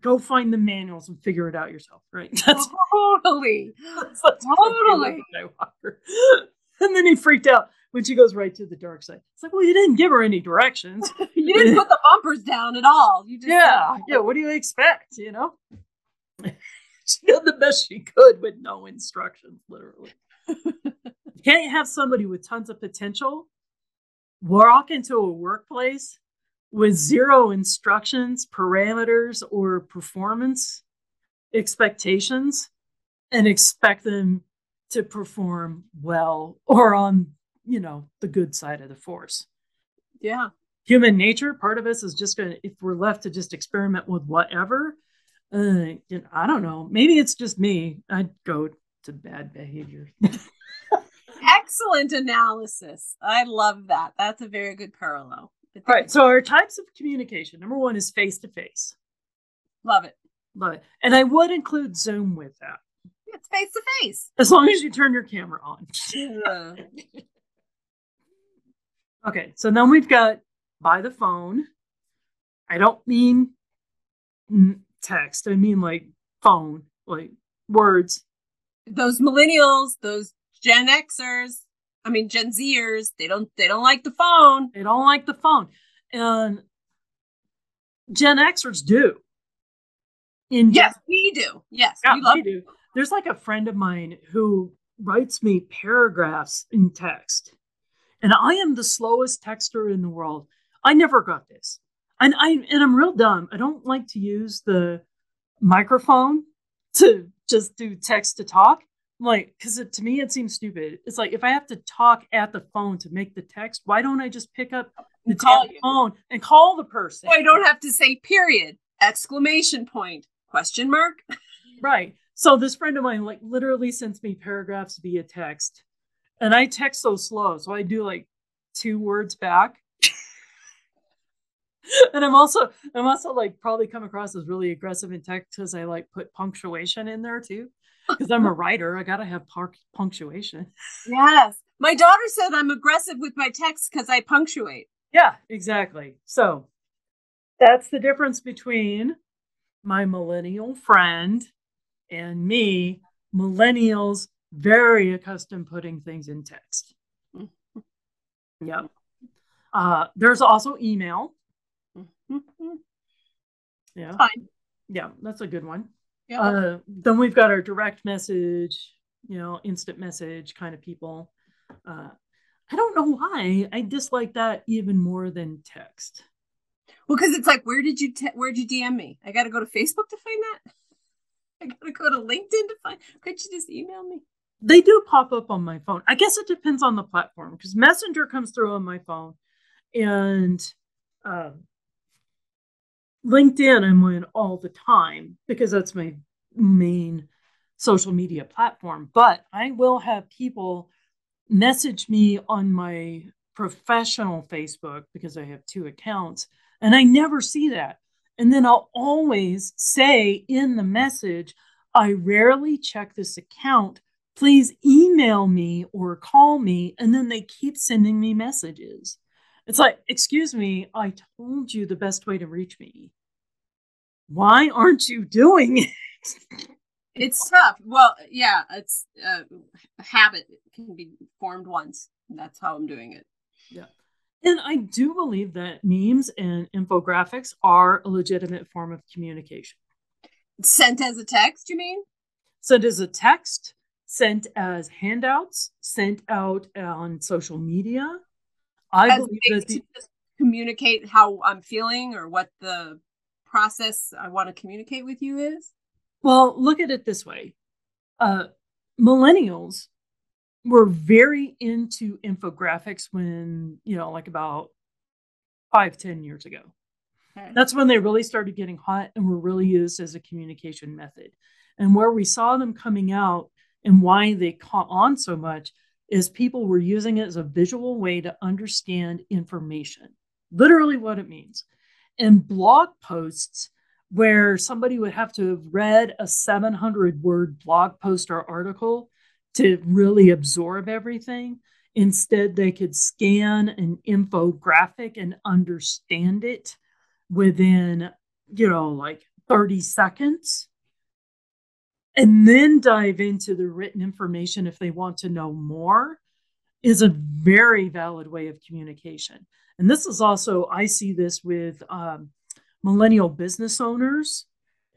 Go find the manuals and figure it out yourself, right? That's,
totally.
that's
Totally.
Skywalker. And then he freaked out. when she goes right to the dark side. It's like, well, you didn't give her any directions.
you didn't put the bumpers down at all. You just
yeah, yeah. What do you expect? You know, she did the best she could with no instructions, literally. Can't you have somebody with tons of potential walk into a workplace with zero instructions, parameters, or performance expectations and expect them to perform well or on, you know, the good side of the force.
Yeah.
Human nature, part of us is just going to, if we're left to just experiment with whatever, uh, you know, I don't know. Maybe it's just me. I'd go to bad behavior.
Excellent analysis. I love that. That's a very good parallel.
All right. So our types of communication. Number one is face to face.
Love it.
Love it. And I would include Zoom with that.
It's face to face.
As long as you turn your camera on. okay. So then we've got by the phone. I don't mean text. I mean like phone, like words.
Those millennials, those Gen Xers, I mean Gen Zers, they don't they don't like the phone.
They don't like the phone. And Gen Xers do.
In yes, we do. Yes,
yeah, we love we do. There's like a friend of mine who writes me paragraphs in text. And I am the slowest texter in the world. I never got this. And I and I'm real dumb. I don't like to use the microphone to just do text to talk. Like, because to me it seems stupid. It's like if I have to talk at the phone to make the text, why don't I just pick up the phone and call the person?
I don't have to say period, exclamation point, question mark.
right. So this friend of mine like literally sends me paragraphs via text. And I text so slow. So I do like two words back. and I'm also I'm also like probably come across as really aggressive in text because I like put punctuation in there too. Because I'm a writer, I gotta have punctuation.
Yes, my daughter said I'm aggressive with my text because I punctuate.
Yeah, exactly. So that's the difference between my millennial friend and me. Millennials very accustomed putting things in text. Mm-hmm. Yep. Uh, there's also email. Mm-hmm. Yeah. Fine. Yeah, that's a good one. Yeah. Uh, then we've got our direct message, you know, instant message kind of people. Uh, I don't know why I dislike that even more than text.
Well, because it's like, where did you te- where did you DM me? I got to go to Facebook to find that. I got to go to LinkedIn to find. Could you just email me?
They do pop up on my phone. I guess it depends on the platform because Messenger comes through on my phone, and uh, LinkedIn I'm in all the time because that's my main social media platform. But I will have people message me on my professional Facebook because I have two accounts, and I never see that. And then I'll always say in the message, I rarely check this account. Please email me or call me. And then they keep sending me messages. It's like, excuse me, I told you the best way to reach me. Why aren't you doing it?
it's tough. Well, yeah, it's uh, a habit can be formed once. That's how I'm doing it.
Yeah. And I do believe that memes and infographics are a legitimate form of communication.
Sent as a text, you mean?
Sent as a text, sent as handouts, sent out on social media.
I as believe that the, communicate how I'm feeling or what the process I want to communicate with you is?
Well, look at it this way. Uh, millennials were very into infographics when, you know, like about five, ten years ago. Okay. That's when they really started getting hot and were really used as a communication method. And where we saw them coming out and why they caught on so much is people were using it as a visual way to understand information, literally what it means. And blog posts where somebody would have to have read a 700 word blog post or article to really absorb everything. Instead, they could scan an infographic and understand it within, you know, like 30 seconds. And then dive into the written information if they want to know more. is a very valid way of communication. And this is also, I see this with um, millennial business owners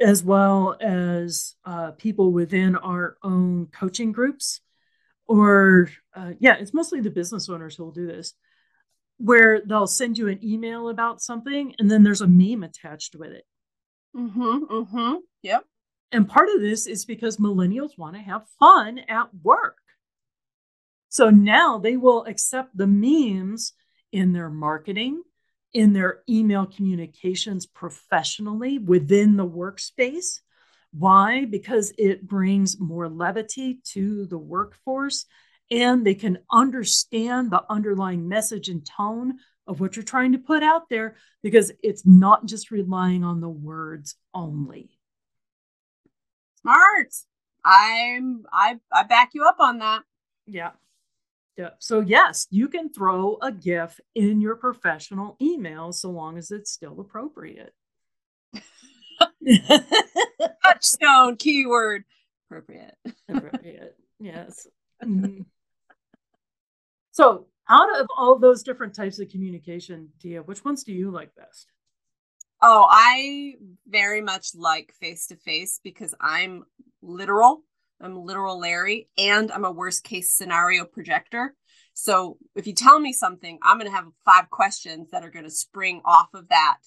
as well as uh, people within our own coaching groups. Or, uh, yeah, it's mostly the business owners who will do this, where they'll send you an email about something and then there's a meme attached with it.
Mm-hmm. Mm-hmm. Yep.
And part of this is because millennials want to have fun at work. So now they will accept the memes in their marketing, in their email communications professionally within the workspace. Why? Because it brings more levity to the workforce and they can understand the underlying message and tone of what you're trying to put out there because it's not just relying on the words only.
Smart. I'm I I back you up on that.
Yeah. So yes, you can throw a GIF in your professional email so long as it's still appropriate.
Touchstone keyword appropriate.
appropriate. Yes. Mm-hmm. So out of all those different types of communication, Dia, which ones do you like best?
Oh, I very much like face to face because I'm literal. I'm literal Larry and I'm a worst case scenario projector. So if you tell me something, I'm going to have five questions that are going to spring off of that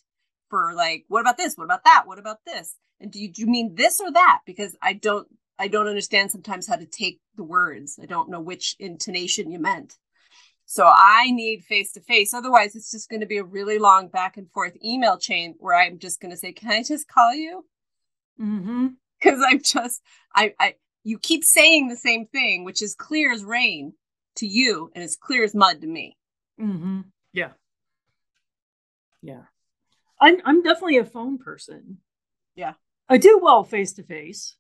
for like, what about this? What about that? What about this? And do you, do you mean this or that? Because I don't, I don't understand sometimes how to take the words. I don't know which intonation you meant. So I need face to face. Otherwise, it's just going to be a really long back and forth email chain where I'm just going to say, "Can I just call you?"
Mm-hmm.
Because I'm just, I, I, you keep saying the same thing, which is clear as rain to you, and it's clear as mud to me.
Mm-hmm. Yeah. Yeah. I'm, I'm definitely a phone person.
Yeah.
I do well face to face.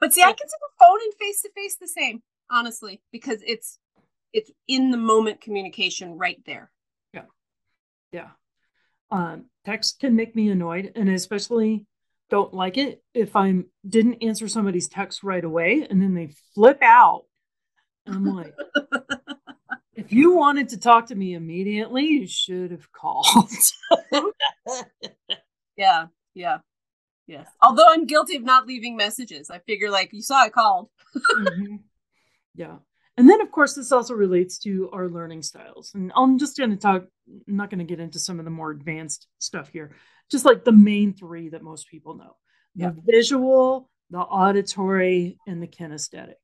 But see, I consider phone and face to face the same, honestly, because it's it's in the moment communication right there.
Yeah. Yeah. Um, text can make me annoyed and especially don't like it if I didn't answer somebody's text right away and then they flip out. I'm like, if you wanted to talk to me immediately, you should have called.
yeah, yeah, yes. Although I'm guilty of not leaving messages, I figure like you saw I called.
mm-hmm. Yeah. And then, of course, this also relates to our learning styles. And I'm just going to talk, I'm not going to get into some of the more advanced stuff here, just like the main three that most people know the visual, the auditory, and the kinesthetic.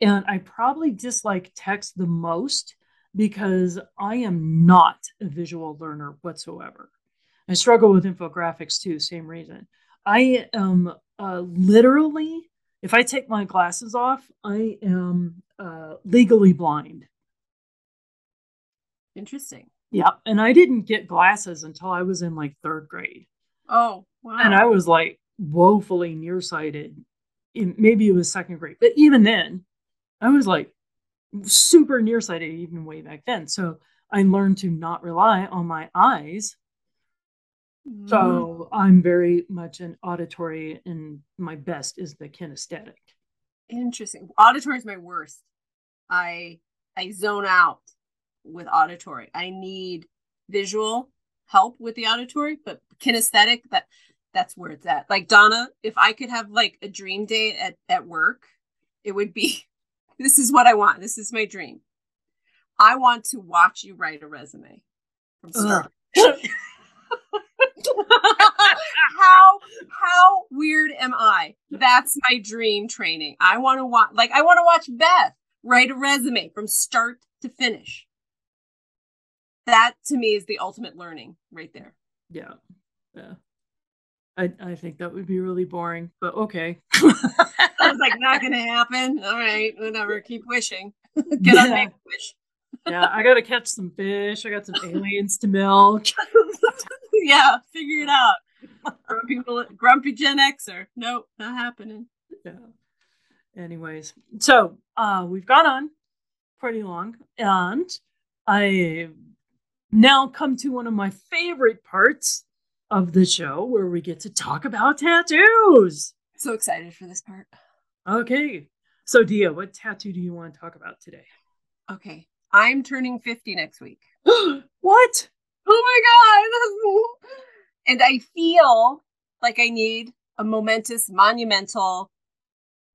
And I probably dislike text the most because I am not a visual learner whatsoever. I struggle with infographics too, same reason. I am uh, literally if I take my glasses off, I am uh, legally blind.
Interesting.
Yeah. And I didn't get glasses until I was in like third grade.
Oh, wow.
And I was like woefully nearsighted. In, maybe it was second grade. But even then, I was like super nearsighted, even way back then. So I learned to not rely on my eyes Mm-hmm. So I'm very much an auditory, and my best is the kinesthetic.
Interesting. Auditory is my worst. I I zone out with auditory. I need visual help with the auditory, but kinesthetic that that's where it's at. Like Donna, if I could have like a dream day at at work, it would be this is what I want. This is my dream. I want to watch you write a resume from start. how how weird am I? That's my dream training. I want to watch like I want to watch Beth write a resume from start to finish. That to me is the ultimate learning right there.
Yeah. Yeah. I, I think that would be really boring, but okay.
I was like, not gonna happen. All right, whatever. Keep wishing. Get
yeah.
on make wish.
yeah, I gotta catch some fish. I got some aliens to milk.
yeah, figure it out. grumpy, grumpy Gen Xer. Nope, not happening.
Yeah. Anyways, so uh, we've gone on pretty long, and I now come to one of my favorite parts of the show where we get to talk about tattoos.
So excited for this part.
Okay. So, Dia, what tattoo do you want to talk about today?
Okay. I'm turning 50 next week.
what?
Oh my God. and I feel like I need a momentous, monumental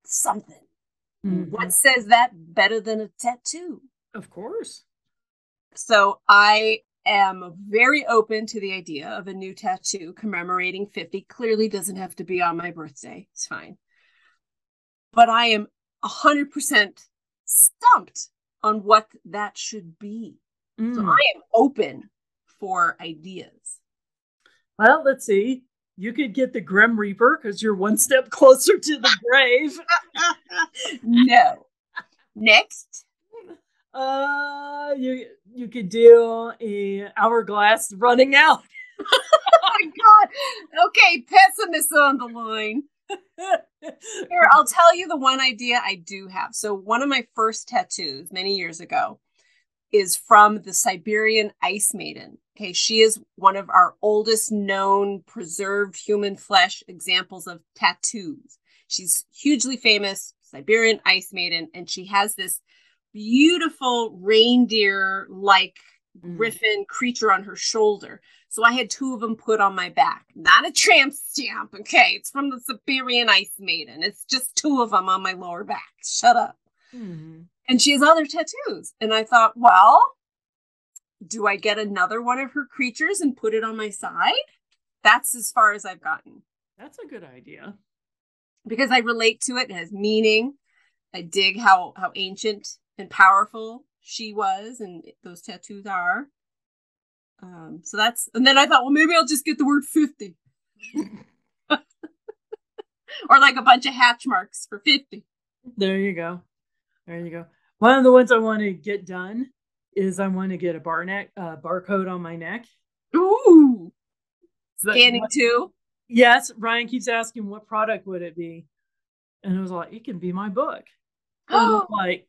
something.
Mhm.
What says that better than a tattoo?
Of course.
So I am very open to the idea of a new tattoo commemorating 50. Clearly doesn't have to be on my birthday. It's fine. But I am 100% stumped on what that should be. So
Mm.
I am open for ideas.
Well, let's see. You could get the Grim Reaper because you're one step closer to the grave.
no. Next.
Uh, you you could do a hourglass running out.
Oh my God. Okay, pessimist on the line. Here, I'll tell you the one idea I do have. So, one of my first tattoos many years ago is from the Siberian Ice Maiden. Okay, she is one of our oldest known preserved human flesh examples of tattoos. She's hugely famous, Siberian Ice Maiden, and she has this beautiful reindeer like
Mm.
griffin creature on her shoulder. So I had two of them put on my back. Not a tramp stamp, okay? It's from the Siberian Ice Maiden. It's just two of them on my lower back. Shut up.
Mhm.
And she has other tattoos. And I thought, well, do I get another one of her creatures and put it on my side? That's as far as I've gotten
That's a good idea.
because I relate to it. It has meaning. I dig how how ancient and powerful she was, and those tattoos are. Um, so that's and then I thought, well, maybe I'll just get the word fifty, or like a bunch of hatch marks for fifty.
There you go. There you go. One of the ones I want to get done is I want to get a bar neck uh, barcode on my neck.
Ooh, scanning
what-
too.
Yes, Ryan keeps asking what product would it be, and I was like, it can be my book. I'm like,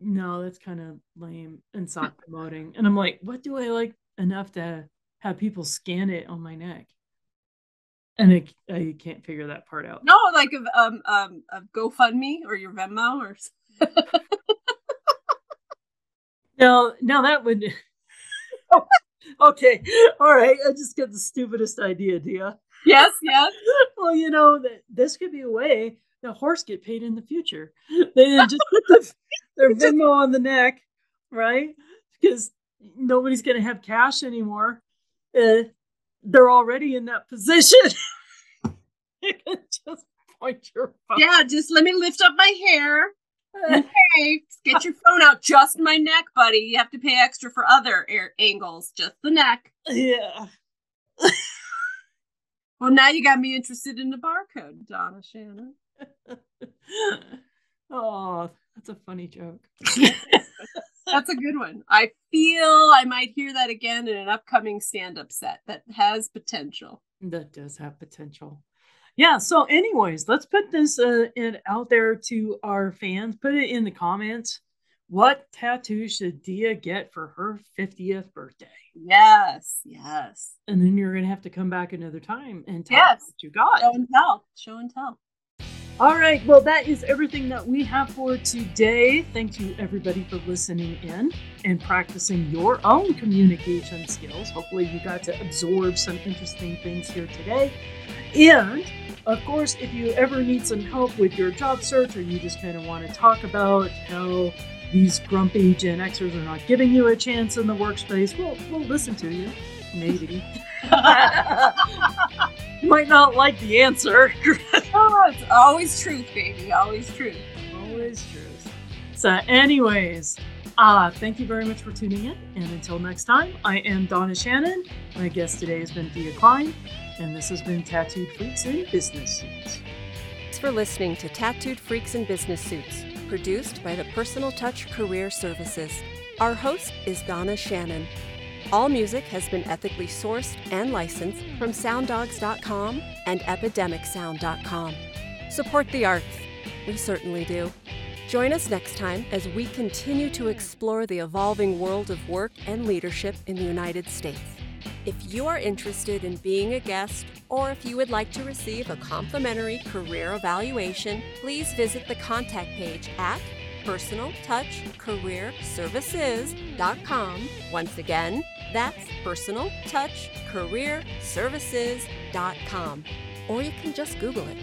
no, that's kind of lame and self promoting. And I'm like, what do I like enough to have people scan it on my neck? And I, I can't figure that part out.
No, like of um um of GoFundMe or your Venmo or
No, no, that would. okay, all right. I just got the stupidest idea, Dia.
yes, yes.
Well, you know that this could be a way the horse get paid in the future. They just put the, their Venmo on the neck, right? Because nobody's going to have cash anymore. Uh, they're already in that position. you can just point your phone.
Yeah, just let me lift up my hair. Okay, get your phone out. Just my neck, buddy. You have to pay extra for other air angles. Just the neck.
yeah.
Well, now you got me interested in the barcode, Donna Shannon.
oh, that's a funny joke.
That's a good one. I feel I might hear that again in an upcoming stand-up set that has potential.
That does have potential. Yeah. So, anyways, let's put this uh, in, out there to our fans. Put it in the comments. What tattoo should Dia get for her 50th birthday?
Yes, yes.
And then you're going to have to come back another time and tell
Yes.
us what you got.
Show and tell. Show and tell.
All right. Well, that is everything that we have for today. Thank you, everybody, for listening in and practicing your own communication skills. Hopefully, you got to absorb some interesting things here today. And of course, if you ever need some help with your job search or you just kind of want to talk about how these grumpy Gen Xers are not giving you a chance in the workspace, we'll, we'll listen to you. Maybe. you might not like the answer.
Oh, it's always truth, baby. Always truth.
Always truth. So, anyways, uh, thank you very much for tuning in. And until next time, I am Donna Shannon. My guest today has been Dia Kline, and this has been Tattooed Freaks in Business Suits.
Thanks for listening to Tattooed Freaks in Business Suits, produced by the Personal Touch Career Services. Our host is Donna Shannon. All music has been ethically sourced and licensed from sounddogs.com and epidemicsound.com. Support the arts. We certainly do. Join us next time as we continue to explore the evolving world of work and leadership in the United States. If you are interested in being a guest, or if you would like to receive a complimentary career evaluation, please visit the contact page at personaltouchcareerservices.com. Once again, that's personaltouchcareerservices.com. Or you can just Google it